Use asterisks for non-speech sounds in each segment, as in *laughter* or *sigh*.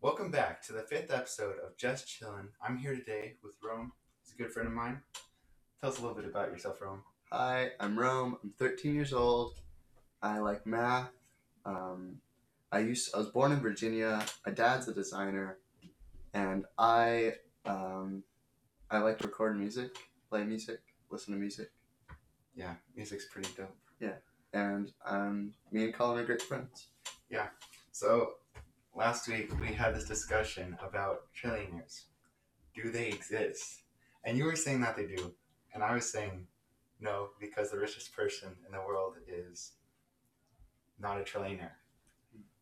Welcome back to the fifth episode of Just Chillin'. I'm here today with Rome. He's a good friend of mine. Tell us a little bit about yourself, Rome. Hi, I'm Rome. I'm 13 years old. I like math. Um, I used I was born in Virginia. My dad's a designer, and I um, I like to record music, play music, listen to music, Yeah, music's pretty dope. Yeah. And um, me and Colin are great friends. Yeah. So, last week we had this discussion about trillionaires. Do they exist? And you were saying that they do, and I was saying no because the richest person in the world is not a trillionaire.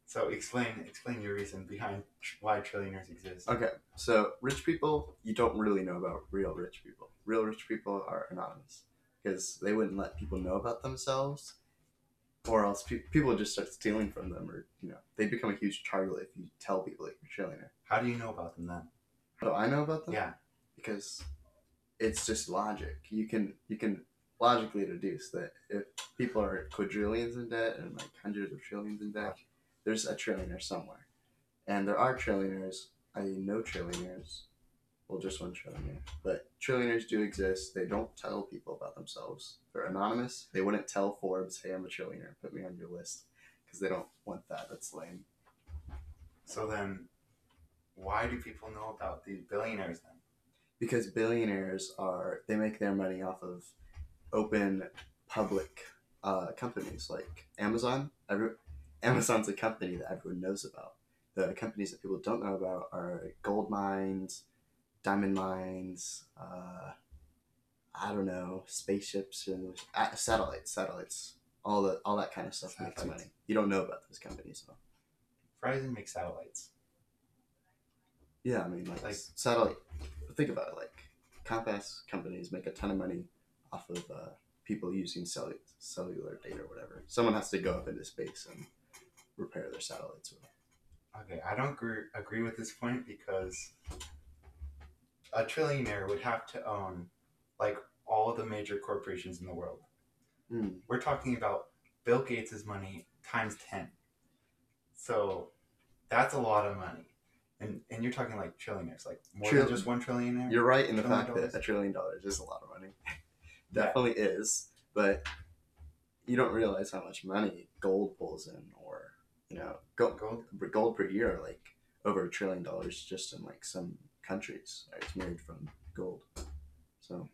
So explain explain your reason behind tr- why trillionaires exist. Okay, so rich people, you don't really know about real rich people. Real rich people are anonymous because they wouldn't let people know about themselves, or else pe- people just start stealing from them, or you know, they become a huge target if you tell people that you're a trillionaire. How do you know about them then? How do I know about them? Yeah. because it's just logic. You can you can logically deduce that if people are quadrillions in debt and like hundreds of trillions in debt, there's a trillionaire somewhere, and there are trillionaires. I know trillionaires. Well, just one trillionaire, but trillionaires do exist. They don't tell people about themselves. They're anonymous. They wouldn't tell Forbes, "Hey, I'm a trillionaire. Put me on your list," because they don't want that. That's lame. So then, why do people know about these billionaires then? because billionaires are they make their money off of open public uh, companies like Amazon. Every, Amazon's a company that everyone knows about. The companies that people don't know about are gold mines, diamond mines. Uh, I don't know, spaceships and uh, satellites, satellites, all the all that kind of stuff makes money. You don't know about those companies though. Verizon makes satellites. Yeah, I mean, like, Like- satellite. Think about it. Like Compass companies make a ton of money off of uh, people using cellu- cellular data or whatever. Someone has to go up into space and repair their satellites. Okay, I don't agree, agree with this point because a trillionaire would have to own like all of the major corporations in the world. Hmm. We're talking about Bill Gates' money times 10. So that's a lot of money. And, and you're talking like trillionaires, like more Trill- than just one trillionaire? You're right in the fact dollars? that a trillion dollars is a lot of money. *laughs* Yeah. Definitely is, but you don't realize how much money gold pulls in, or you know, gold Gold? gold per year, like over a trillion dollars just in like some countries. It's made from gold. So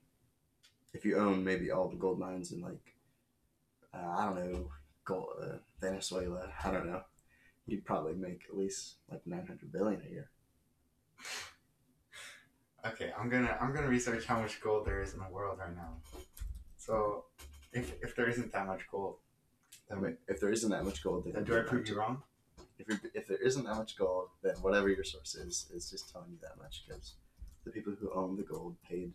if you own maybe all the gold mines in like uh, I don't know, gold, uh, Venezuela, I don't know, you'd probably make at least like nine hundred billion a year. Okay, I'm gonna I'm gonna research how much gold there is in the world right now. So if, if there isn't that much gold, I then, mean, if there isn't that much gold, then then do I prove you wrong? If, you're, if there isn't that much gold, then whatever your source is is just telling you that much because the people who own the gold paid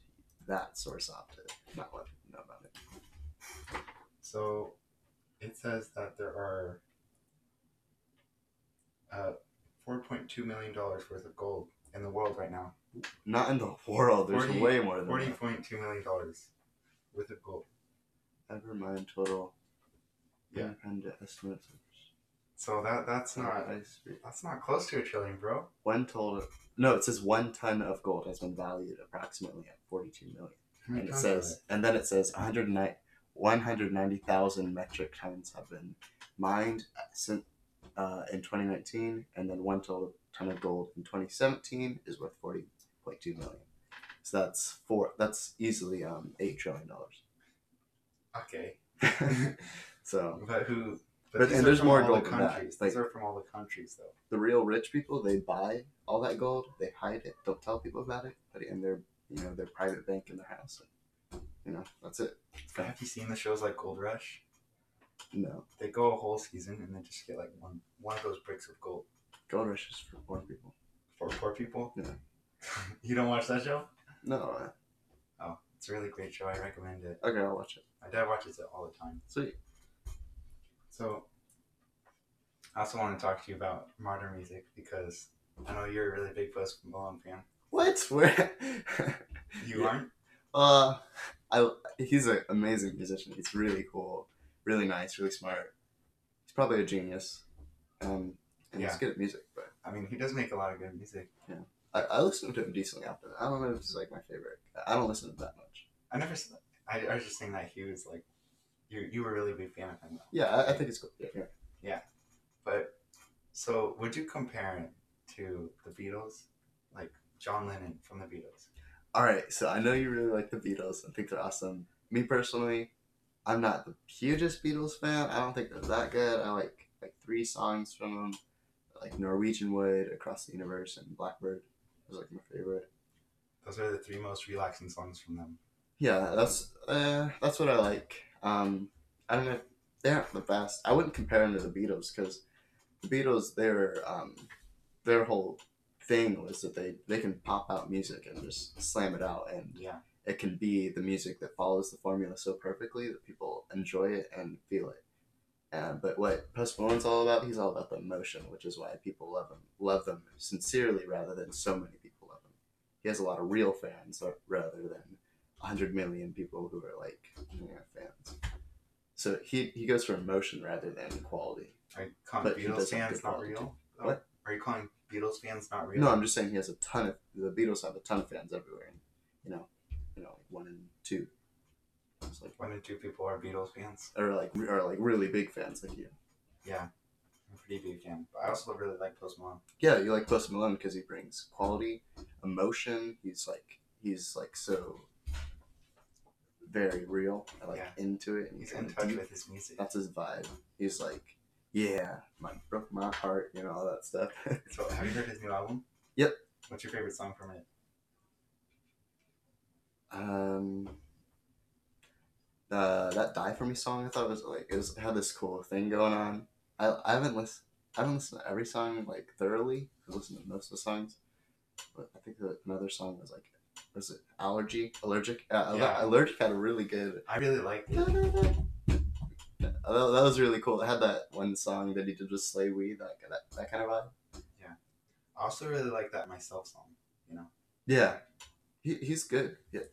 that source off to not let people know about it. So it says that there are uh, $4.2 million worth of gold in the world right now. Not in the world. There's 40 way more than that. $40.2 million worth of gold. Never mind total. Yeah. And estimates. So that that's not that's not close to a trillion, bro. One total. No, it says one ton of gold has been valued approximately at forty-two million. And it says, and then it says 109 190,000 metric tons have been mined since uh, in 2019, and then one total ton of gold in 2017 is worth 40.2 million. So that's four. That's easily um eight trillion dollars. Okay, *laughs* so but who? But- these and there's more gold the countries. Like- these are from all the countries, though. the real rich people, they buy all that gold, they hide it, don't tell people about it, it in their you know their private bank in their house. You know that's it. Have you seen the shows like Gold Rush? No, They go a whole season and they just get like one one of those bricks of gold gold rush is for poor people. for poor people. Yeah. *laughs* you don't watch that show? No, uh, Oh, it's a really great show. I recommend it. okay, I'll watch it. My dad watches it all the time. Sweet. So, I also want to talk to you about modern music because I know you're a really big Post Malone fan. What? Where? *laughs* You aren't? uh, I he's an amazing musician. He's really cool, really nice, really smart. He's probably a genius. Um, and Yeah. he's good at music. But I mean, he does make a lot of good music. Yeah, I, I listen to him decently often. I don't know if he's like my favorite. I don't listen to him that much. I never. I, I was just saying that he was like, you you were a really big fan of him though. Yeah, I, I think it's cool. Yeah, yeah. But so would you compare it to the Beatles, like John Lennon from the Beatles? All right, so I know you really like the Beatles and think they're awesome. Me personally, I'm not the hugest Beatles fan. I don't think they're that good. I like like three songs from them, like Norwegian Wood, Across the Universe, and Blackbird. Those are like my favorite. Those are the three most relaxing songs from them. Yeah, that's uh, that's what I like. Um, I don't know. They aren't the best. I wouldn't compare them to the Beatles because the Beatles, their um, their whole thing was that they they can pop out music and just slam it out, and Yeah. it can be the music that follows the formula so perfectly that people enjoy it and feel it. Uh, but what Post Malone's all about, he's all about the emotion, which is why people love him, love them sincerely rather than so many people love him. He has a lot of real fans uh, rather than 100 million people who are like fans. So he, he goes for emotion rather than quality. Are you calling But Beatles fans not quality, real? too. What? Are you calling Beatles fans not real? No, I'm just saying he has a ton of the Beatles have a ton of fans everywhere. And, you know, you know, like one and two. It's like One in two people are Beatles fans. or like are like really big fans like you. Yeah, I'm a pretty big fan. But I also really like Post Malone. Yeah, you like Post Malone because he brings quality, emotion. He's like he's like so very real, and, like Yeah. into it, and He's in touch deep. with his music. That's his vibe. He's like, yeah, my broke my heart, you know, all that stuff. *laughs* So, have you heard his new album? Yep. What's your favorite song from it? um, uh, that "Die for Me" song, I thought it was like it was it had this cool thing going on. I, I haven't listened. I haven't listened to every song like thoroughly. I've listened to most of the songs, but I think that another song was like, was it allergy? Allergic? Uh, Yeah. allergic had a really good. I really liked it. *laughs* That, that was really cool. It had that one song that he did with Swae Lee, that that, that kind of vibe. Yeah. I also really like that Myself song. You know? Yeah, he, he's good. Yeah,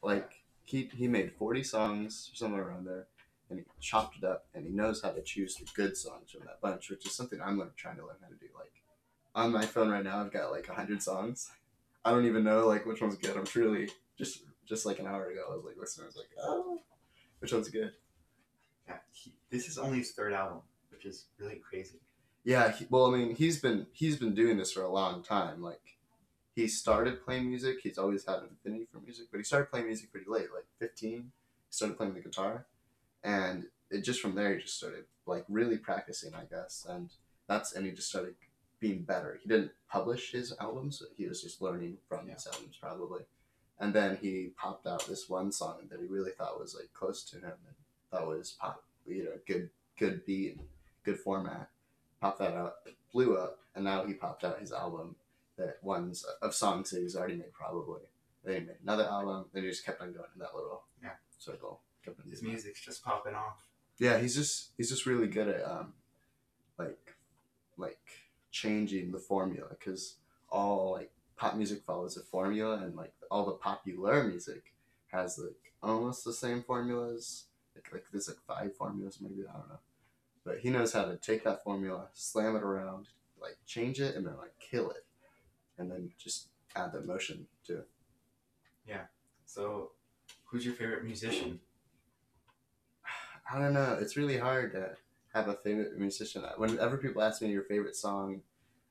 like he he made forty songs or somewhere around there, and he chopped it up, and he knows how to choose the good songs from that bunch, which is something I'm learn, trying to learn how to do. Like on my phone right now, I've got like hundred songs. I don't even know like which one's good. I'm truly just just like an hour ago, I was like listening. I was like, oh, which one's good? Yeah, he, this is only his third album, which is really crazy. Yeah, he, well, I mean, he's been he's been doing this for a long time. Like, he started playing music. He's always had an affinity for music, but he started playing music pretty late, like fifteen. He started playing the guitar, and it just from there he just started like really practicing, I guess, and that's and he just started being better. He didn't publish his albums; he was just learning from his albums, probably. And then he popped out this one song that he really thought was like close to him and thought was pop, you know, good good beat and good format popped that out, blew up, and now he popped out his album that ones of songs that he's already made probably. Then he made another album, then he just kept on going in that little Yeah. circle. His doing that. music's just popping off. Yeah, he's just he's just really good at um like like changing the formula because all like pop music follows a formula and like all the popular music has like almost the same formulas. Like, like there's like five formulas maybe, I don't know. But he knows how to take that formula, slam it around, like change it and then like kill it. And then just add the emotion to it. Yeah. So, who's your favorite musician? I don't know. It's really hard to have a favorite musician. Whenever people ask me your favorite song,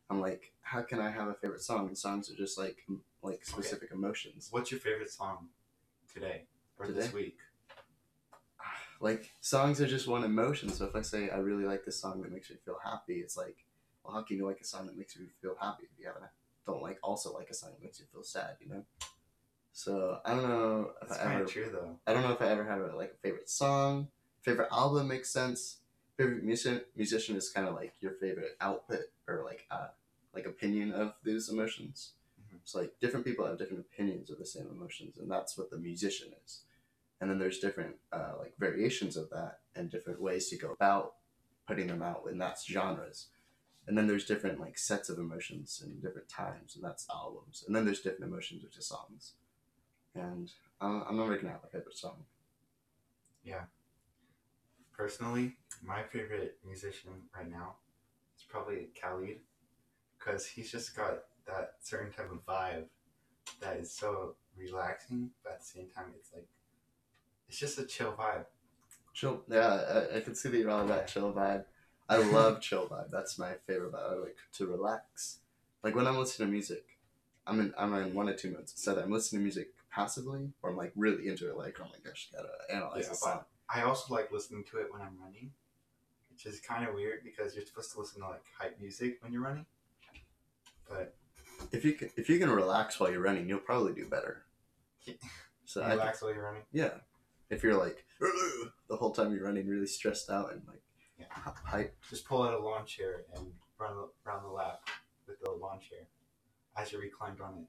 I'm like, how can I have a favorite song? And songs are just like like specific emotions. What's your favorite song today or this week? *sighs* Like songs are just one emotion. So if I say I really like this song that makes me feel happy, it's like, well, how can you like a song that makes you feel happy if you haven't don't like also like a song that makes you feel sad? You know. So I don't know if That's I kind ever of true though. I don't know if I ever had a, like a favorite song. Favorite album makes sense. Favorite musician musician is kind of like your favorite output or like uh like opinion of these emotions. Mhm. It's like different people have different opinions of the same emotions, and that's what the musician is. And then there's different uh, like variations of that and different ways to go about putting them out, and that's genres. And then there's different like sets of emotions and different times, and that's albums. And then there's different emotions, which is songs. And I'm, I'm not making out my favorite song. Personally, my favorite musician right now is probably Khalid because he's just got that certain type of vibe that is so relaxing, but at the same time, it's like it's just a chill vibe. Chill. Yeah, I, I can see that you're all about chill vibe. I love chill vibe. That's my favorite vibe. I like to relax. Like when I'm listening to music, I'm in I'm in one of two modes. So I'm listening to music passively, or I'm like really into it. Like oh my gosh, gotta analyze Yeah, the song. I also like listening to it when I'm running, which is kind of weird because you're supposed to listen to like hype music when you're running. But If you can, if you can relax while you're running, you'll probably do better. *laughs* So relax while you're running. yeah, if you're like *clears throat* the whole time you're running, really stressed out and like Yeah. hype. Just pull out a lawn chair and run around the lap with the lawn chair as you reclined on it.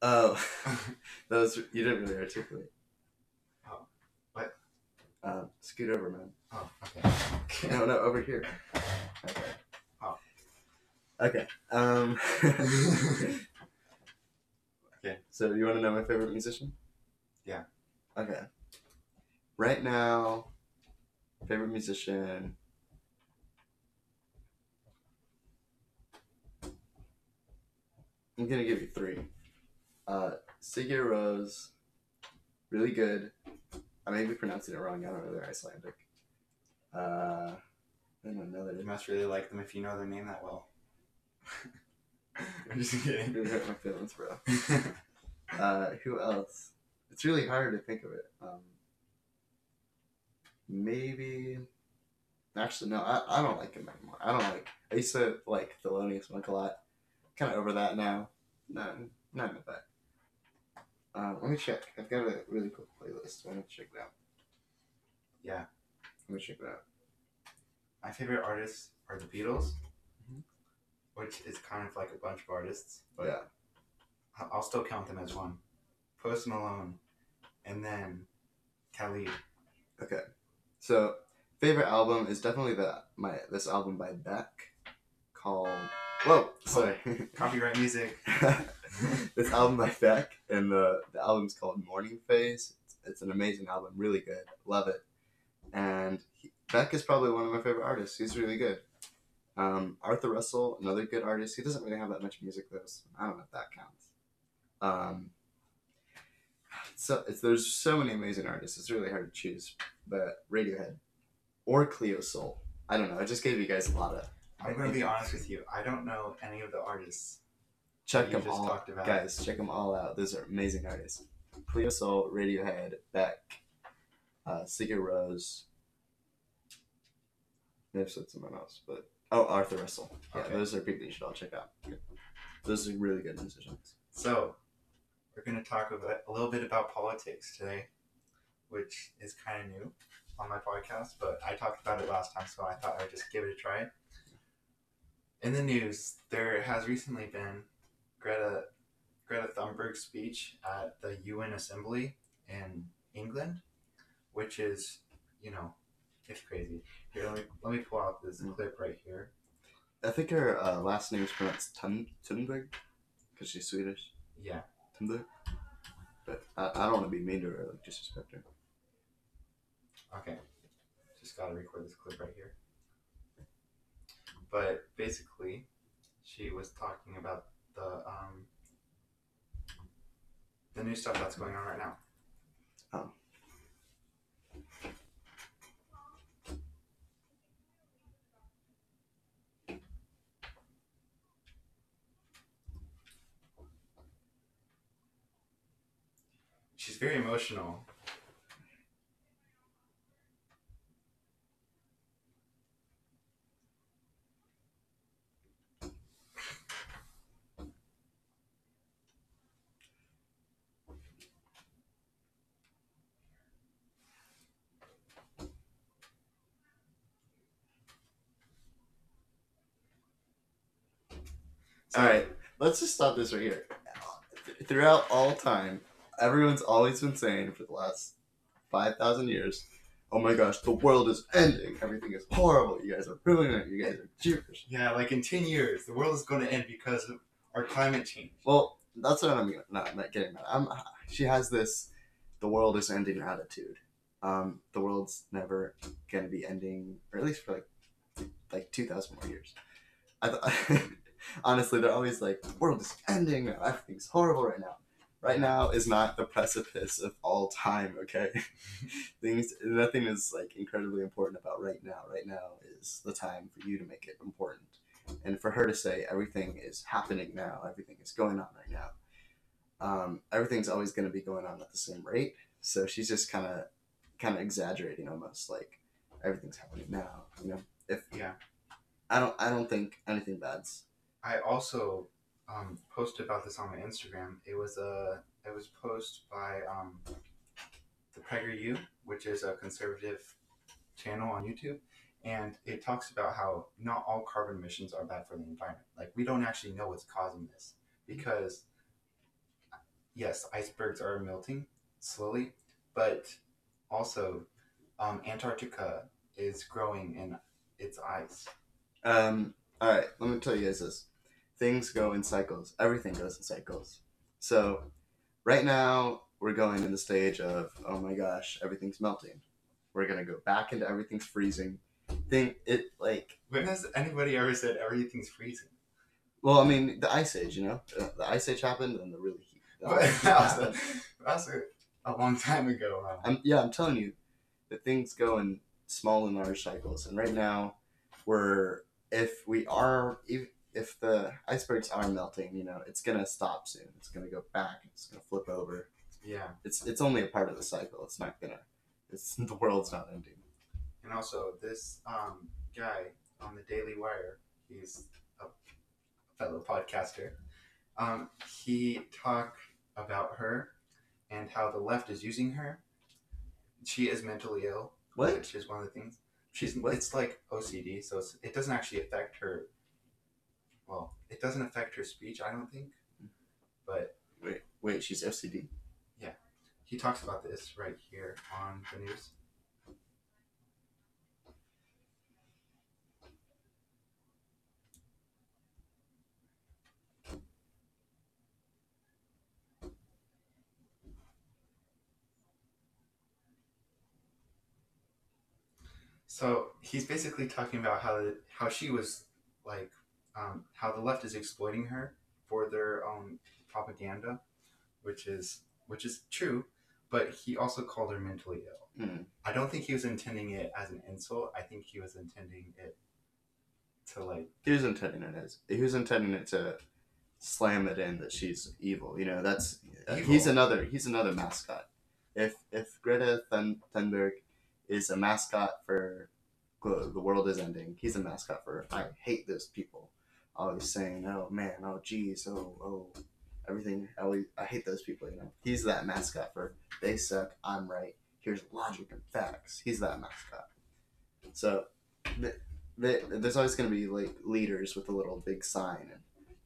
Oh, *laughs* *laughs* that was you didn't really articulate. Scoot over, man. oh, okay. *laughs* No, no, over here. Okay. Oh. Okay. Um. *laughs* Okay. So you want to know my favorite musician? Yeah. Okay. Right now, favorite musician. I'm gonna give you three. Uh, Sigur Rós, really good. I may be pronouncing it wrong. I don't know. They're Icelandic. Uh, know that You must really like them if you know their name that well. *laughs* I'm just kidding. really hurt my feelings, bro. *laughs* Uh, who else? It's really hard to think of it. Um, maybe. Actually, no. I, I don't like him anymore. I don't like. I used to like Thelonious Monk a lot. Kind of over that now. Not not into that. Um, let me check. I've got a really cool playlist. Let me check it out. Yeah. Let me check it out. My favorite artists are the Beatles, Mhm. which is kind of like a bunch of artists, but Yeah. I'll still count them as one. Post Malone, and then Khalid. Okay. So favorite album is definitely the my this album by Beck called Whoa, sorry. *laughs* Copyright music. *laughs* this album by Beck and the the album's called Morning Phase. It's, it's an amazing album, really good. Love it. And he, Beck is probably one of my favorite artists. He's really good. Um, Arthur Russell, another good artist. He doesn't really have that much music though. So I don't know if that counts. Um, so it's, there's so many amazing artists. It's really hard to choose. But Radiohead or Cleo Sol. I don't know. I just gave you guys a lot of. I'm gonna be honest with you. I don't know any of the artists. Check them just all, talked about. guys. Check them all out. Those are amazing artists. Cleo Sol, Radiohead, Beck, uh, Sigur Rós. May have said someone else, but oh, Arthur Russell. Yeah, Okay. those are people you should all check out. Those are really good musicians. So, we're gonna talk about, a little bit about politics today, which is kind of new on my podcast. But I talked about it last time, so I thought I'd just give it a try. In the news, there has recently been Greta Greta Thunberg's speech at the UN Assembly in England, which is, you know, it's crazy. Here, let me let me pull out this Mm. clip right here. I think her uh, last name is pronounced Thun- Thunberg because she's Swedish. Yeah. Thunberg. But I, I don't want to be mean to her, like disrespect her. Okay. Just gotta record this clip right here. But basically, she was talking about the um, the new stuff that's going on right now. Oh. She's very emotional. All right, let's just stop this right here. Throughout all time, everyone's always been saying for the last 5,000 years, oh my gosh, the world is ending. Everything is horrible. You guys are ruining it. You guys are jeepers. Yeah, like in ten years, the world is going to end because of our climate change. Well, that's what I'm not, not getting at. I'm, she has this, the world is ending attitude. Um, the world's never going to be ending, or at least for like, like 2,000 more years. I th- *laughs* honestly, they're always like, the world is ending. Everything's horrible right now. Right now is not the precipice of all time. Okay, *laughs* things nothing is like incredibly important about right now. Right now is the time for you to make it important, and for her to say everything is happening now, everything is going on right now. Um, everything's always going to be going on at the same rate. So she's just kind of, kind of exaggerating almost like everything's happening now. You know, if Yeah. I don't, I don't think anything bad's I also um, posted about this on my Instagram. It was a it was posted by um, the PragerU, which is a conservative channel on YouTube, and it talks about how not all carbon emissions are bad for the environment. Like we don't actually know what's causing this because yes, icebergs are melting slowly, but also um, Antarctica is growing in its ice. Um, all right, let me tell you guys this. Things go in cycles. Everything goes in cycles. So, right now we're going in the stage of oh my gosh, everything's melting. We're gonna go back into everything's freezing. Thing it like When has anybody ever said everything's freezing? well, I mean the ice age, you know, Uh, the ice age happened and the really heat. the But ice age that was, a, that a, a long time ago. Wow. I'm yeah, I'm telling you that things go in small and large cycles, and right now we're if we are if, if the icebergs are melting, you know, it's gonna stop soon. It's gonna go back. It's gonna flip over. Yeah, It's it's only a part of the cycle. It's not gonna. It's *laughs* the world's not ending. and also this um, guy on the Daily Wire, he's a fellow podcaster. Um, he talked about her and how the left is using her. She is mentally ill, What? which is one of the things. She's What? it's like OCD, so it's, it doesn't actually affect her. Well, it doesn't affect her speech, I don't think. But Wait, wait. She's OCD. he talks about this right here on the news. So he's basically talking about how how she was like um, how the left is exploiting her for their own propaganda, which is which is true. But he also called her mentally ill. Hmm. I don't think he was intending it as an insult. I think he was intending it to like He was intending it as he was intending it to slam it in that she's evil. You know, that's uh, he's another he's another mascot. If if Greta Thun- Thunberg is a mascot for the world is ending, he's a mascot for I hate those people. Always saying, oh man, oh geez, oh oh, everything. I always I hate those people. You know, he's that mascot for they suck. I'm right. Here's logic and facts. He's that mascot. So. th- th- there's always going to be like leaders with a little big sign and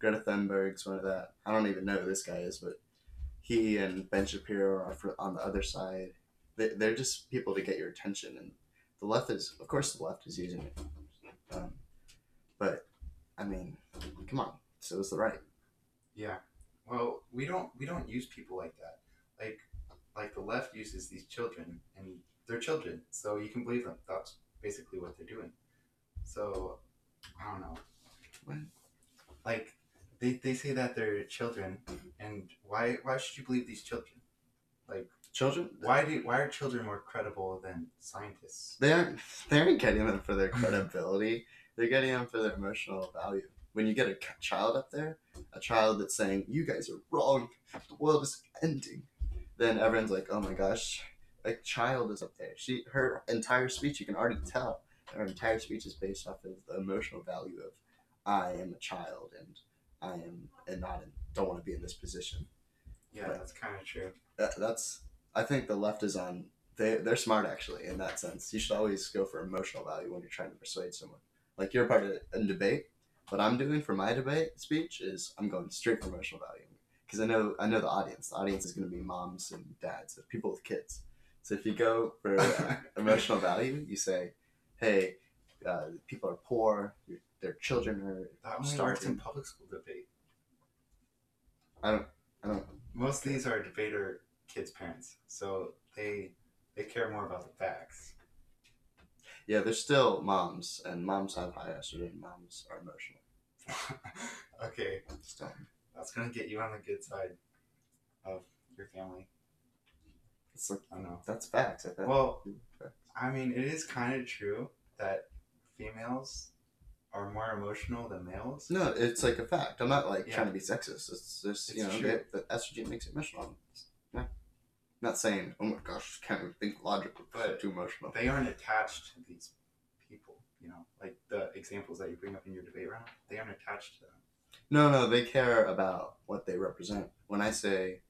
Greta Thunberg's one of that. I don't even know who this guy is, but he and Ben Shapiro are for, on the other side. They, they're just people to get your attention, and the left is, of course, the left is using it. Um, but I mean, come on, so is the right. Yeah. Well, we don't we don't use people like that. Like like the left uses these children and they're children, so you can believe them. That's basically what they're doing. So I don't know. What? Like they, they say that they're children and why why should you believe these children? Like children, Why do why are children more credible than scientists? they aren't they aren't getting them for their credibility. They're getting them for their emotional value. When you get a child up there, a child that's saying you guys are wrong, the world is ending, then everyone's like, oh my gosh, a child is up there. She her entire speech, you can already tell, her entire speech is based off of the emotional value of I am a child and I am and not in, don't want to be in this position. Yeah, that's kind of true. That, that's I think the left is on. They they're smart actually in that sense. You should always go for emotional value when you're trying to persuade someone. Like you're part of a debate. What I'm doing for my debate speech is I'm going straight for emotional value because I know I know the audience. The audience is going to be moms and dads, people with kids. So if you go for uh, *laughs* emotional value, you say, "Hey, uh, people are poor. Your, their children are That only starving." works in public school debate. I don't. I don't. Most of these are debater kids' parents, so they they care more about the facts. Yeah, there's still moms, and moms have high estrogen. Moms are emotional. *laughs* okay, don't. that's gonna get you on the good side of your family. It's like I don't know. that's facts. I think. Well, Facts. I mean, it is kind of true that females are more emotional than males. No, it's like a fact. I'm not like Yeah. trying to be sexist. It's just you know true. the, estrogen makes you emotional. Not saying oh my gosh, can't even think logically, but But- too emotional. They aren't attached to these people. You know, like the examples that you bring up in your debate round. They aren't attached to them. No, no, they care about what they represent. When I say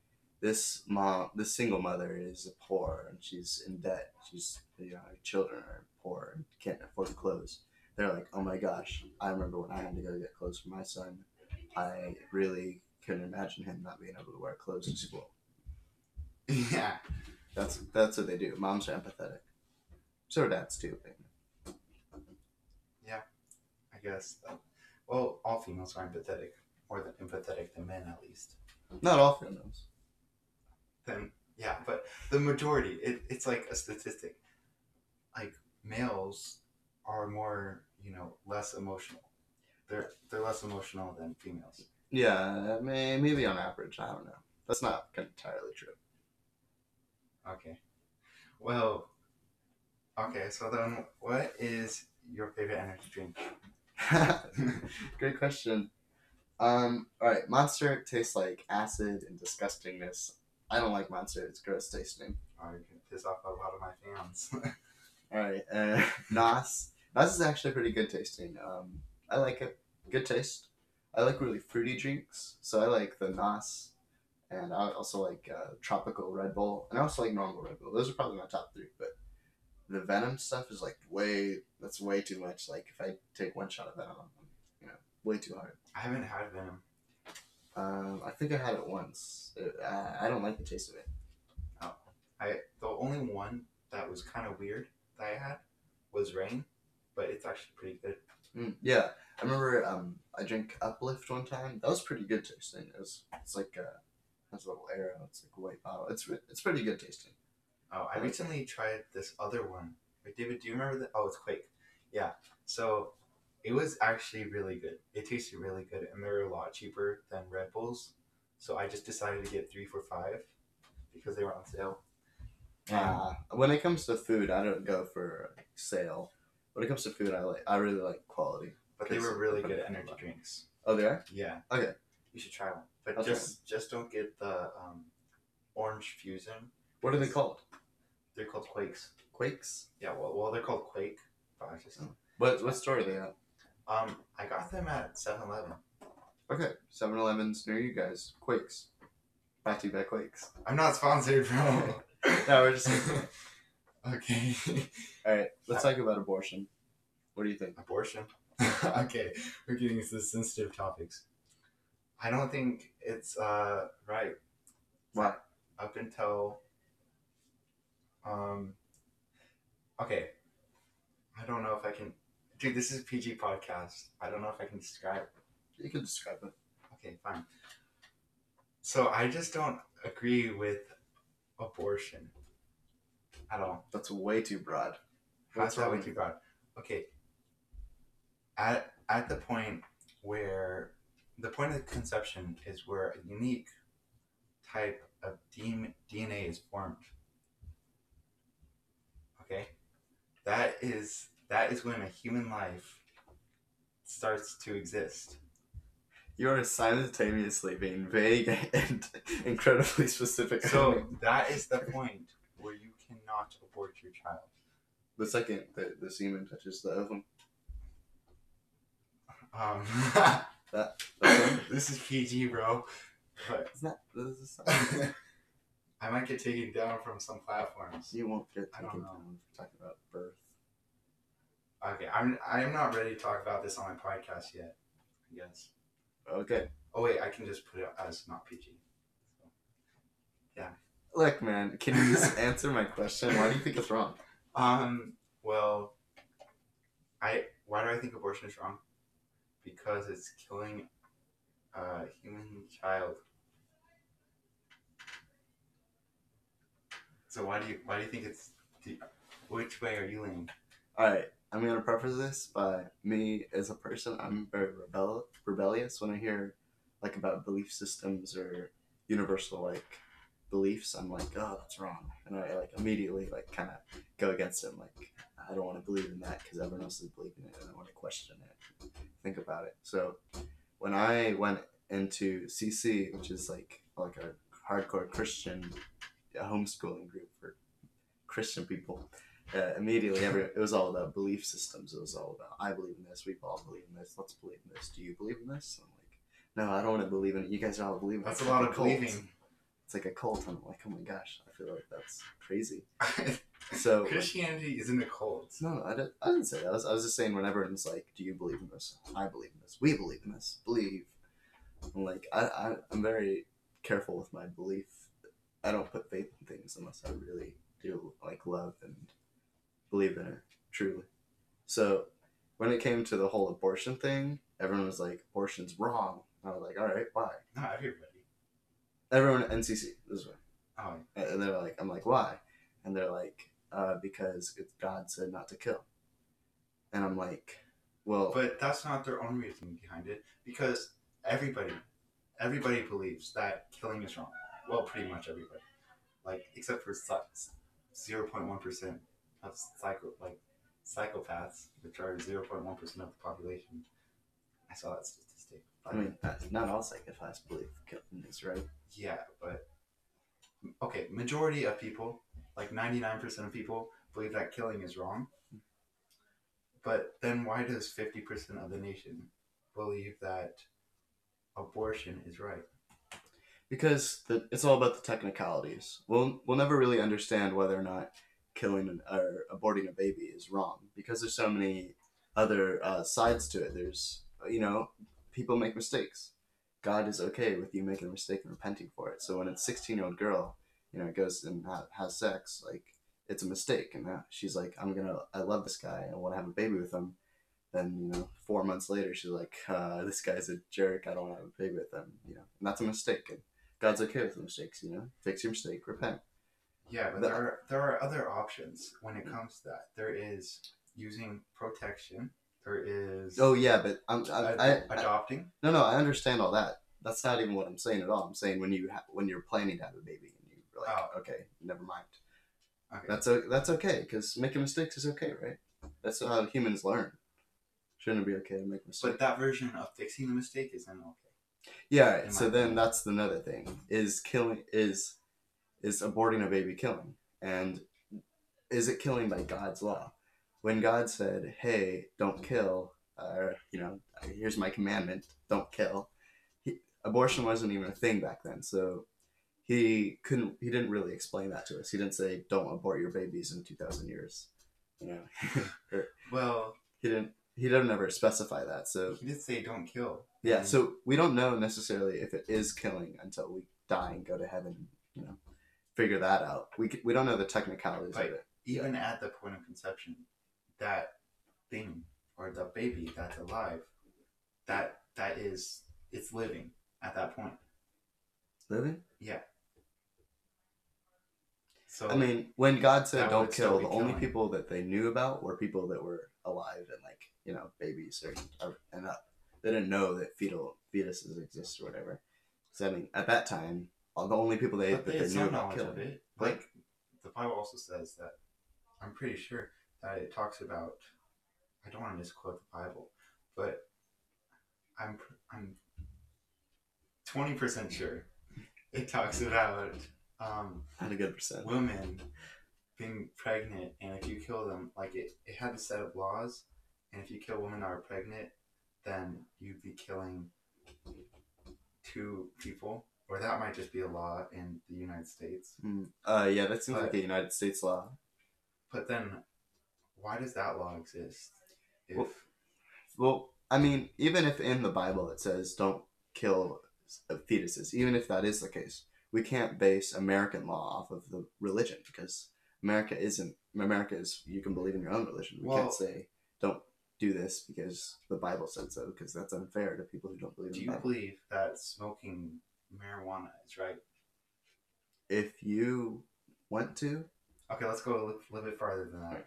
this mom, this single mother is poor and she's in debt, she's you know her children are poor and can't afford clothes. They're like, oh my gosh, I remember when I had to go get clothes for my son. I really couldn't imagine him not being able to wear clothes to school. Yeah. That's that's what they do. Moms are empathetic. So are dads too. Yeah, I guess. That, well, all females are empathetic, more than empathetic than men, at least. Not all females. Then yeah, but the majority, it, it's like a statistic. Like males are more, you know, less emotional. They're they're less emotional than females. Yeah, may, maybe on average. I don't know. That's not entirely true. Okay. Well. Okay, so then, what is your favorite energy drink? *laughs* Great question. Um, all right, Monster tastes like acid and disgustingness. I don't like Monster. It's gross tasting. Oh, you're gonna piss off a lot of my fans. *laughs* All right, uh, Nos. Nos is actually pretty good tasting. Um, I like it. Good taste. I like really fruity drinks, so I like the Nos, and I also like uh, tropical Red Bull, and I also like normal Red Bull. Those are probably my top three. But the Venom stuff is like way. That's way too much. Like if I take one shot of Venom, I'm, you know, way too hard. I haven't had Venom. Um, I think I had it once. It, I, I don't like the taste of it. Oh, I the only one that was kind of weird that I had was Reign, but it's actually pretty good. Mm, yeah, I remember um, I drank Uplift one time. That was pretty good tasting. It was it's like uh has a little arrow. It's like a white bottle. It's it's pretty good tasting. Oh, I recently tried this other one. Wait, David, do you remember that? Oh, it's Quake. Yeah. So it was actually really good. It tasted really good, and they're a lot cheaper than Red Bulls. So I just decided to get three for five because they were on sale. And Uh, when it comes to food, I don't go for sale. When it comes to food, I like I really like quality. but they were really good energy drinks. Oh, they are. Yeah. Okay. You should try one, but I'll just just don't get the um, orange fusion. What are they called? They're called Quakes. Quakes. Yeah. Well, well, they're called Quake. But I just What what store are they at? um, I got them at 7-Eleven. Okay, 7-Elevens near you guys. Quakes. Brought to you by Quakes. I'm not sponsored, bro. *laughs* No, we're just *laughs* okay. all right. Let's talk about abortion. What do you think? Abortion. *laughs* okay, we're getting into sensitive topics. I don't think it's uh right. Why? Up until um. Okay. I don't know if I can. Dude, this is a PG podcast. I don't know if I can describe. You can describe it. Okay, fine. So I just don't agree with abortion at all. That's way too broad. What's that way too broad? Okay. At at the point where the point of conception is where a unique type of DNA is formed. Okay, that is that is when a human life starts to exist. You are simultaneously being vague and *laughs* incredibly specific. So *laughs* that is the point where you cannot abort your child. the second the, the semen touches the ovum, Um, *laughs* *laughs* that this is PG, bro. But It's not. This is I might get taken down from some platforms. you won't get I don't taken know. down for talking about birth. Okay, I'm I'm not ready to talk about this on my podcast yet. I guess. Okay. Oh wait, I can just put it as not PG. Yeah. Look, man, can you just *laughs* answer my question? Why do you think it's wrong? Um. Well, I why do I think abortion is wrong? Because it's killing a human child. So why do you why do you think it's? Which way are you leaning? All right. I'm gonna preface this by me as a person. I'm very rebel rebellious when I hear like about belief systems or universal like beliefs. I'm like, oh, that's wrong, and I like immediately like kind of go against it. I'm like, I don't want to believe in that because everyone else is believing it, and I want to question it, think about it. So when I went into CC, which is like like a hardcore Christian homeschooling group for Christian people. Uh, immediately, every it was all about belief systems. It was all about I believe in this. We all believe in this. Let's believe in this. Do you believe in this? I'm like, no, I don't want to believe in it. You guys all believe in it. That's a lot of believing. It's like a cult. I'm like, oh my gosh, I feel like that's crazy. *laughs* So Christianity isn't a cult. no, I didn't, I didn't say that. I was, I was just saying when everyone's like, do you believe in this? I believe in this. We believe in this. Believe. I'm like, I, I, I'm very careful with my belief. I don't put faith in things unless I really do like love and believe in it truly. So when it came to the whole abortion thing, everyone was like, abortion's wrong. I was like, all right, why? Not everybody. Everyone at NCC this way. Oh, And they're like, I'm like, why? And they're like, uh, because it's God said not to kill. And I'm like, well, but that's not their own reasoning behind it because everybody, everybody believes that killing is wrong. Well, pretty much everybody, like except for zero point one percent of psycho like psychopaths, which are zero point one percent of the population. I saw that. I mean, not- all psychopaths believe killing is right. Yeah, but okay, majority of people, like ninety nine percent of people, believe that killing is wrong. But then why does fifty percent of the nation believe that abortion is right? Because the, it's all about the technicalities. We'll, we'll never really understand whether or not killing an, or aborting a baby is wrong because there's so many other uh, sides to it. There's, you know, people make mistakes. God is okay with you making a mistake and repenting for it. So when a 16 year old girl, you know, goes and ha- has sex, like it's a mistake, and uh, she's like, I'm gonna, I love this guy, I want to have a baby with him. Then you know, four months later, she's like, uh, this guy's a jerk. I don't want to have a baby with him. You know, and that's a mistake. And God's okay with mistakes. You know, fix your mistake, repent. Yeah, but The- there are there are other options when it comes to that. There is using protection. There is Oh yeah, but I'm, I, ad- I, I adopting. no no I understand all that. That's not even what I'm saying at all. I'm saying when you ha- when you're planning to have a baby and you're like, Oh. okay, never mind. Okay. That's o- that's okay because making mistakes is okay, right? That's how humans learn. Shouldn't it be okay to make mistakes? but that version of fixing the mistake isn't okay. Yeah, in so my then opinion. that's another thing. Is killing is is aborting a baby killing? And is it killing by God's law? When God said, "Hey, don't kill," or you know, here's my commandment, don't kill. He, abortion wasn't even a thing back then, so he couldn't. He didn't really explain that to us. He didn't say, "Don't abort your babies in two thousand years." You know, *laughs* or Well, he didn't. He didn't ever specify that. So he did say don't kill. yeah, And- so we don't know necessarily if it is killing until we die and go to heaven. You know, figure that out. We we don't know the technicalities Right. of it. even at the point of conception, that thing or the baby that's alive, that that is it's living at that point. Living. Yeah. So I mean, when God said don't kill, the only killing. people that they knew about were people that were alive and like you know babies or, and up. They didn't know that fetal fetuses exist or whatever. So I mean, at that time, all the only people they but that they knew about knowledge of killing. it. Like the Bible also says that I'm pretty sure that it talks about. I don't want to misquote the Bible, but I'm I'm twenty percent sure it talks about um, Not a good percent. women being pregnant and if you kill them like it, it had a set of laws and if you kill women that are pregnant then you'd be killing two people or that might just be a law in the united states Mm. Uh, yeah, that seems But- like a United States law. but then why does that law exist if Well- Well, I mean, even if in the Bible it says don't kill fetuses, even if that is the case, we can't base American law off of the religion because America isn't. America is you can believe in your own religion. We Well- can't say don't do this because the Bible said so because that's unfair to people who don't believe do you Bible. believe that smoking marijuana is right If you want to, okay let's go a little bit farther than that.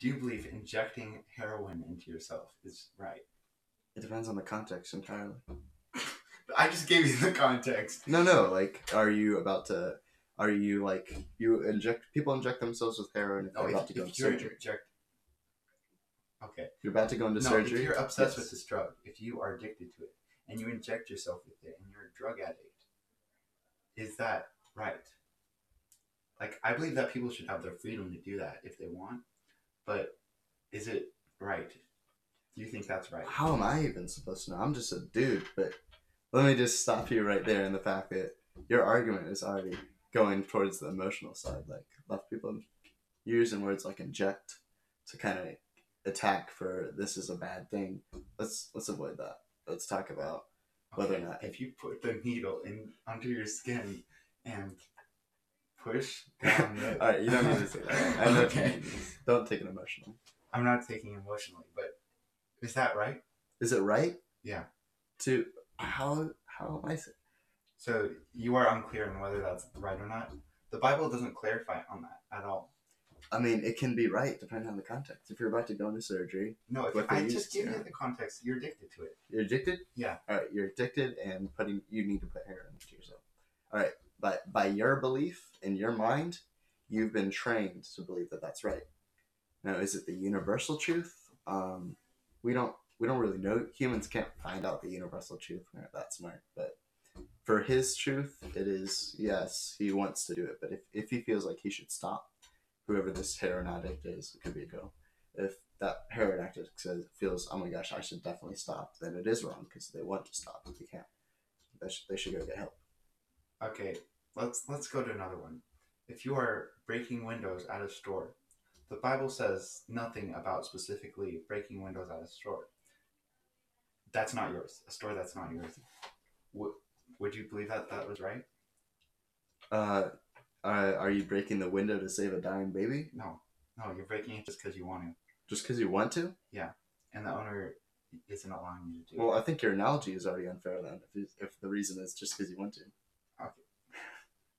Do you believe injecting heroin into yourself is right? It depends on the context entirely. *laughs* I just gave you the context. No, no. Like, are you about to? Are you like you inject people inject themselves with heroin if No, they're about if, to go into you're surgery? inject. Okay. You're about to go into no, surgery. if you're obsessed Yes. with this drug, if you are addicted to it, and you inject yourself with it, and you're a drug addict, is that right? Like, I believe that people should have their freedom to do that if they want, but is it right? Do you think that's right? How am I even supposed to know? I'm just a dude. But let me just stop you right there in the fact that your argument is already going towards the emotional side. Like, left people using words like inject to kind of attack for this is a bad thing. Let's let's avoid that. Let's talk about whether or not- if you put the needle in under your skin and push down *laughs* the. All right, you don't need to say that. I know okay. Don't take it emotionally. I'm not taking it emotionally, but is that right? Is it right Yeah. to how how am I saying? So you are unclear on whether that's right or not. The Bible doesn't clarify on that at all. I mean, it can be right depending on the context. If you're about to go into surgery, No, if I just give you the context, you're addicted to it. you're addicted. Yeah. All right, you're addicted, and putting you need to put heroin into yourself. All right, but by your belief in your mind, you've been trained to believe that that's right. Now, is it the universal truth? Um, we don't we don't really know. Humans can't find out the universal truth. We're not that smart, but for his truth, it is yes, he wants to do it. But if, if he feels like he should stop, whoever this heroin addict is, it could be a girl. If that heroin addict says feels, oh my gosh, I should definitely stop, then it is wrong because they want to stop, but they can't. They should, they should go get help. Okay, let's let's go to another one. If you are breaking windows at a store, the Bible says nothing about specifically breaking windows at a store. That's not yours. A store that's not yours. Would would you believe that that was right? Uh, uh, are you breaking the window to save a dying baby No, no, you're breaking it just because you want to, just because you want to? Yeah, and the owner isn't allowing you to do Well, it. I think your analogy is already unfair then. If, if the reason is just because you want to.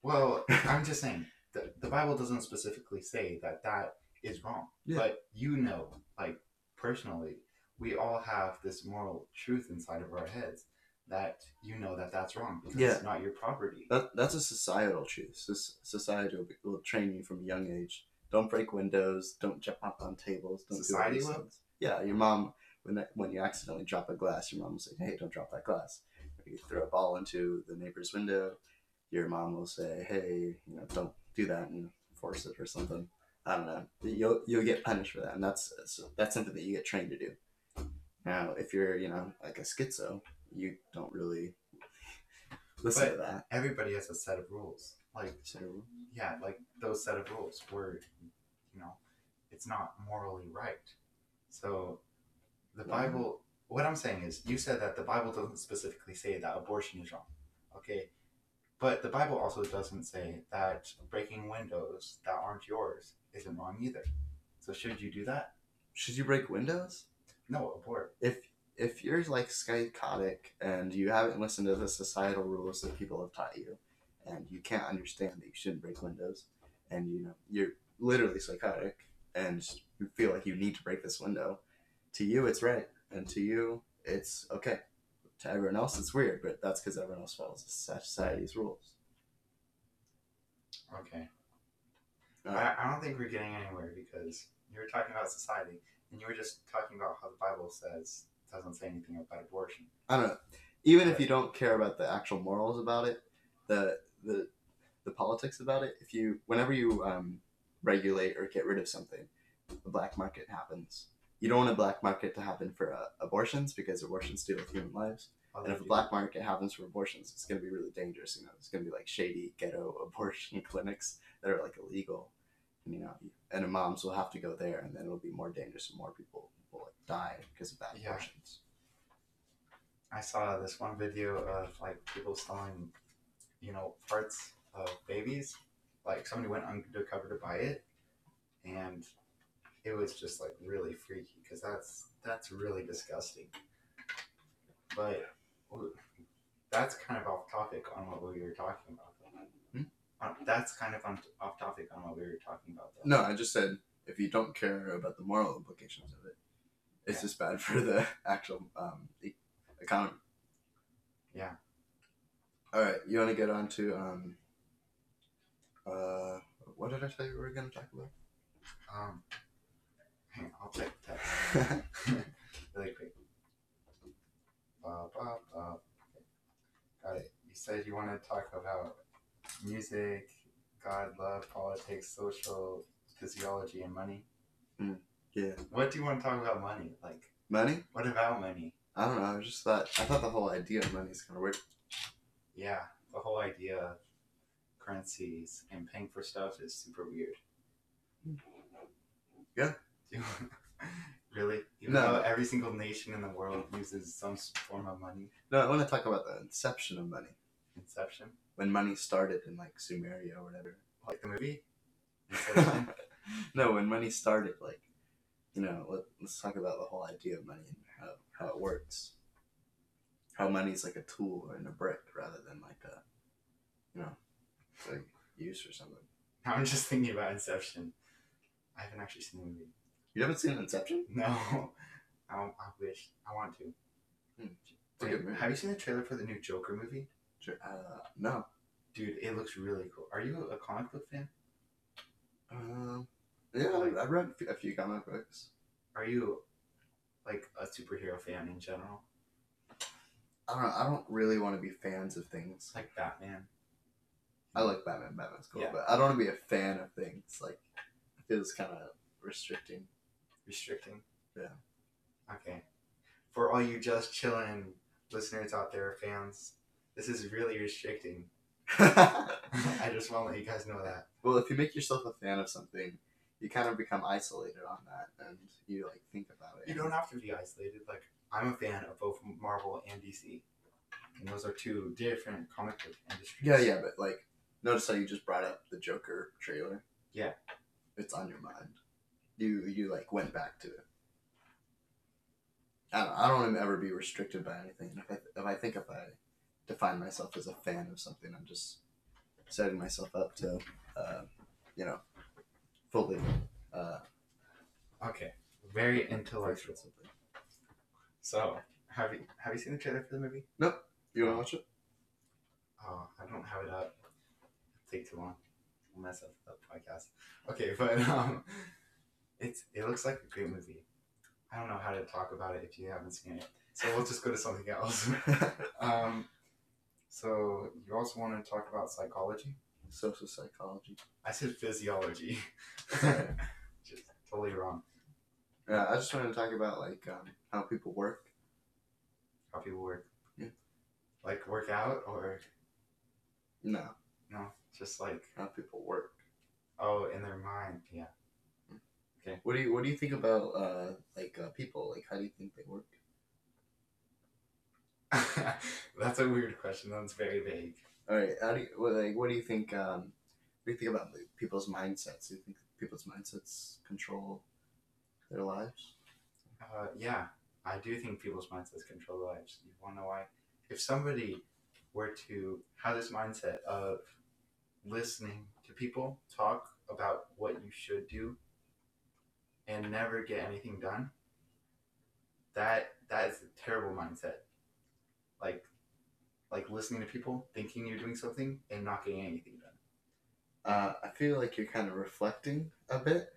Well, *laughs* I'm just saying the the Bible doesn't specifically say that that is wrong, Yeah. but you know, like personally, we all have this moral truth inside of our heads that you know that that's wrong because Yeah. it's not your property. That, that's a societal truth. Soc- Society will, be, will train you from a young age. Don't break windows. Don't jump up on tables. Don't Society do will? Yeah, your mom when that, when you accidentally drop a glass, your mom will say, "Hey, don't drop that glass." Or you throw a ball into the neighbor's window, your mom will say, "Hey, you know, don't do that and force it or something." I don't know. You'll you'll get punished for that, and that's that's something that you get trained to do. Now, if you're you know like a schizo, you don't really *laughs* listen But- to that. Everybody has a set of rules. Like So, yeah, like those set of rules where you know it's not morally right. So the Mhm. Bible what I'm saying is you said that the Bible doesn't specifically say that abortion is wrong. Okay? But the Bible also doesn't say that breaking windows that aren't yours isn't wrong either. So should you do that? should you break windows? No, abort. if if you're like psychotic and you haven't listened to the societal rules that people have taught you and you can't understand that you shouldn't break windows and you know you're literally psychotic and you feel like you need to break this window to you it's right and to you it's okay to everyone else it's weird but that's because everyone else follows society's rules Okay. Uh, I, I don't think we're getting anywhere because you were talking about society and you were just talking about how the Bible says doesn't say anything about abortion. I don't know. Even if you don't care about the actual morals about it, the the the politics about it, if you whenever you um, regulate or get rid of something, the black market happens. You don't want a black market to happen for uh, abortions because abortions deal with human lives. And if a black market happens for abortions, it's going to be really dangerous. You know, it's going to be like shady ghetto *laughs* abortion clinics that are like illegal. And, you know, and imams will have to go there, and then it'll be more dangerous, and more people will like die because of bad Yeah. abortions. I saw this one video of like people selling, you know, parts of babies. Like somebody went undercover to buy it, and it was just like really freaky because that's that's really disgusting. But that's kind of off topic on what we were talking about. Hmm? Uh, that's kind of on, off topic on what we were talking about. Though. No, I just said if you don't care about the moral implications of it, it's Yeah. just bad for the *laughs* actual um, e- economy. Yeah. All right, you want to get on to um, uh, what did I tell you we were going to talk about? Um, hang on, I'll check the text *laughs* really quick. Ba, ba, ba. Got it. You said you want to talk about music, God, love, politics, social physiology, and money. Mm, yeah, What do you want to talk about money? Like, money. what about money? I don't know. I just thought I thought the whole idea of money is kind of weird. Yeah, the whole idea of currencies and paying for stuff is super weird. Yeah. *laughs* really? Even No. though every single nation in the world uses some form of money. No, I want to talk about the inception of money. Inception? When money started in like Sumeria or whatever. Like the movie? *laughs* No, when money started, like, you know, let, let's talk about the whole idea of money and how, how it works. How money's like a tool and a brick rather than like a, you know, like use or something. Now I'm just thinking about Inception. I haven't actually seen the movie. You haven't seen Inception? No. *laughs* I, I wish. I want to. Hmm. It's a Wait, good have you seen the trailer for the new Joker movie? Uh, no. Dude, it looks really cool. Are you a comic book fan? Um, yeah, I- I've read a few- a few comic books. Are you like a superhero fan in general? I don't know. I don't really want to be fans of things. Like Batman? I like Batman. Batman's cool, Yeah. but I don't want to be a fan of things. Like, it feels kind of restricting. Restricting. Yeah. Okay. For all you just chilling listeners out there, fans, this is really restricting. *laughs* I just want to let you guys know that. well, if you make yourself a fan of something, you kind of become isolated on that, and you like think about it. You don't have to be isolated. Like I'm a fan of both Marvel and DC, and those are two different comic book industries. Yeah, yeah, but like, notice how you just brought up the Joker trailer. Yeah. It's on your mind. You you like went back to it. I don't, I don't ever be restricted by anything. If I, if I think if I define myself as a fan of something, I'm just setting myself up to, uh, you know, fully uh, Okay. Very intellectual. So, have you have you seen the trailer for the movie? Nope. You want to watch it? Oh, I don't have it up. It'll take too long. I'll mess up the podcast. Okay, but um, it's it looks like a great movie. I don't know how to talk about it if you haven't seen it, so we'll just go to something else. *laughs* um, so you also want to talk about psychology? Social psychology. I said physiology. *laughs* Just totally wrong. Yeah, I just wanted to talk about like um, how people work. How people work. Yeah. Like work out or No, no? Just like how people work. oh, in their mind. Yeah. What do you What do you think about uh, like uh, people? Like, how do you think they work? *laughs* That's a weird question. That's very vague. All right, how do you, what, like, what do you think? Um, what do you think about like, people's mindsets? Do you think people's mindsets control their lives? Uh, yeah, I do think people's mindsets control their lives. You want to know why? If somebody were to have this mindset of listening to people talk about what you should do and never get anything done, that that is a terrible mindset. Like, like listening to people, thinking you're doing something, and not getting anything done. Uh, I feel like you're kind of reflecting a bit.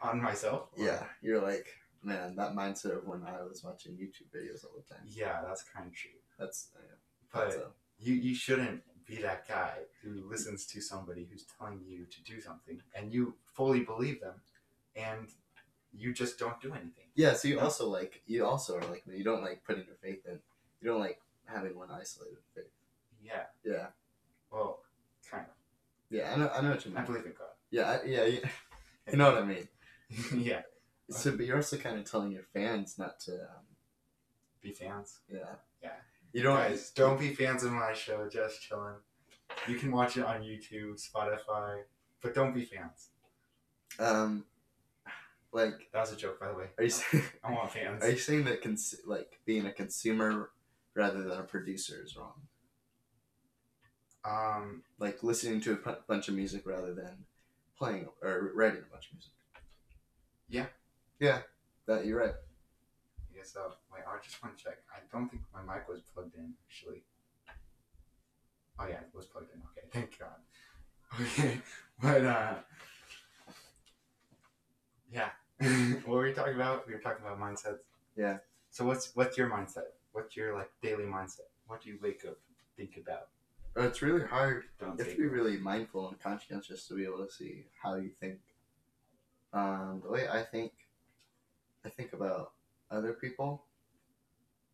On myself. or- Yeah, you're like, man, that mindset of when I was watching YouTube videos all the time. Yeah, that's kind of true. That's yeah, But you you shouldn't be that guy who listens to somebody who's telling you to do something and you fully believe them and you just don't do anything yeah. So you also like you also are like you don't like putting your faith in. You don't like having one isolated faith. yeah Yeah, well kind of yeah. I know. I know what you mean. i believe in god Yeah, I, yeah, yeah. *laughs* You know what I mean. *laughs* yeah So, but you're also kind of telling your fans not to. Um, be fans yeah. Yeah. You don't. guys don't be fans of my show just chilling you can watch it on youtube spotify but don't be fans Um, like, that was a joke by the way are you saying, i want fans are you saying that cons- like being a consumer rather than a producer is wrong? um Like listening to a bunch of music rather than playing or writing a bunch of music. Yeah. Yeah, that you're right. I guess so. Wait, I just want to check. I don't think my mic was plugged in actually. Oh yeah, it was plugged in. Okay, thank God. *laughs* Okay, but uh, yeah. What were we talking about? We were talking about mindsets. Yeah. So what's what's your mindset? What's your like daily mindset? What do you wake up think about? Uh, It's really hard Don't you have to be really mindful and conscientious to be able to see how you think. Um, the way I think, I think about other people,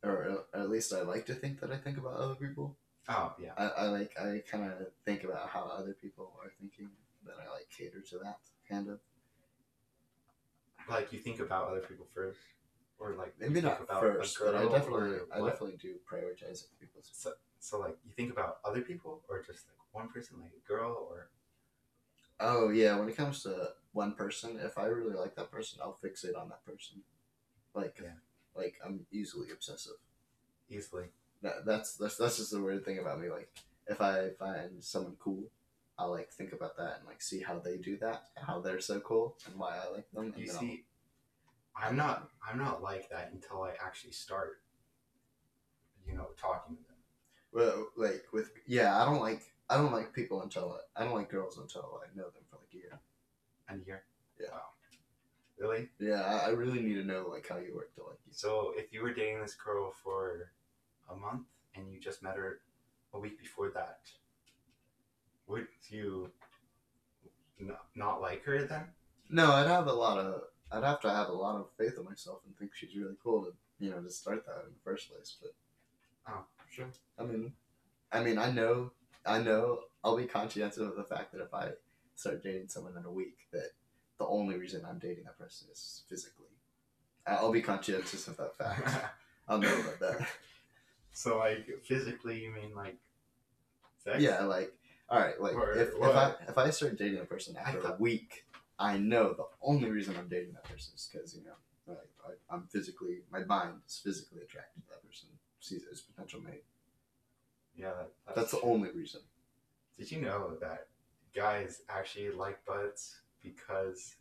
or at least I like to think that I think about other people. Oh yeah. I, I like I kind of think about how other people are thinking, then I like cater to that kind of. Like you think about other people first, or like Maybe not about first, but I definitely I definitely do prioritize other people's. So, so like you think about other people or just like one person, like a girl or Oh yeah, when it comes to one person, if I really like that person, I'll fixate on that person. Like, Yeah. like I'm easily obsessive. easily. That, that's that's that's just the weird thing about me. Like, if I find someone cool, I'll like think about that and like see how they do that, how they're so cool, and why I like them. And You see, I'm not I'm not like that until I actually start, you know, talking to them. well, like with yeah, I don't like I don't like people until I, I don't like girls until I know them for like a year. And you're Yeah. wow. Really? Yeah, I, I really need to know like how you work to like you. So if you were dating this girl for a month and you just met her a week before that, would you not, not like her then? No, I'd have a lot of I'd have to have a lot of faith in myself and think she's really cool to you know to start that in the first place. But Oh, sure. I mean, I mean, I know, I know, I'll be conscientious of the fact that if I start dating someone in a week, that the only reason I'm dating that person is physically. I'll be conscientious of that fact. *laughs* I'll know about that. so like physically, you mean like sex? Yeah, like, all right, like Or if, if? I if I start dating a person after a week, I know the only reason I'm dating that person is because you know, like I, I'm physically, my mind is physically attracted to that person, sees it as potential mate. Yeah, that, That's the only reason. Did you know that guys actually like butts because,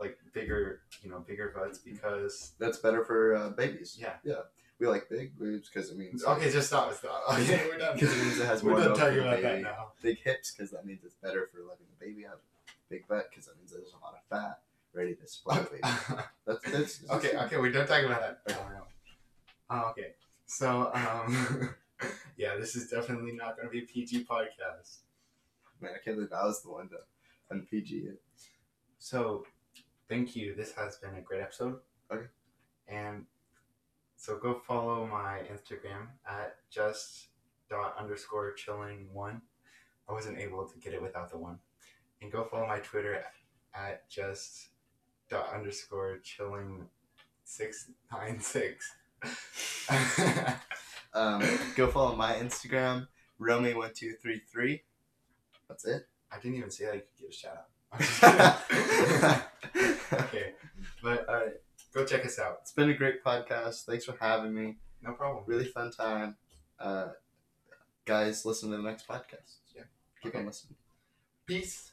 like bigger, you know, bigger butts because. That's better for uh, babies. Yeah. yeah. We like big boobs because it means Okay, just stop. Stop. Okay, we're done. *laughs* Because it means it has We're more done talking about that now. Big hips because that means it's better for letting the baby out. big butt because that means there's a lot of fat ready to supply the *laughs* baby. That's, that's, that's okay, okay, we're done talking about that. Oh, no. Oh, okay. So, um, *laughs* yeah, this is definitely not going to be a PG podcast. Man, I can't believe I was the one to un-PG it. So, thank you. This has been a great episode. Okay. And so go follow my Instagram at just dot underscore chilling one. I wasn't able to get it without the one. And go follow my Twitter at just dot underscore chilling six nine six. *laughs* Um, go follow my Instagram, Romy1233. That's it. I didn't even say that you could give a shout out. I'm just kidding. okay, but All right. Go check us out. It's been a great podcast. Thanks for having me. No problem. Really fun time. Uh, guys, listen to the next podcast. Yeah. Keep Okay. on listening. Peace.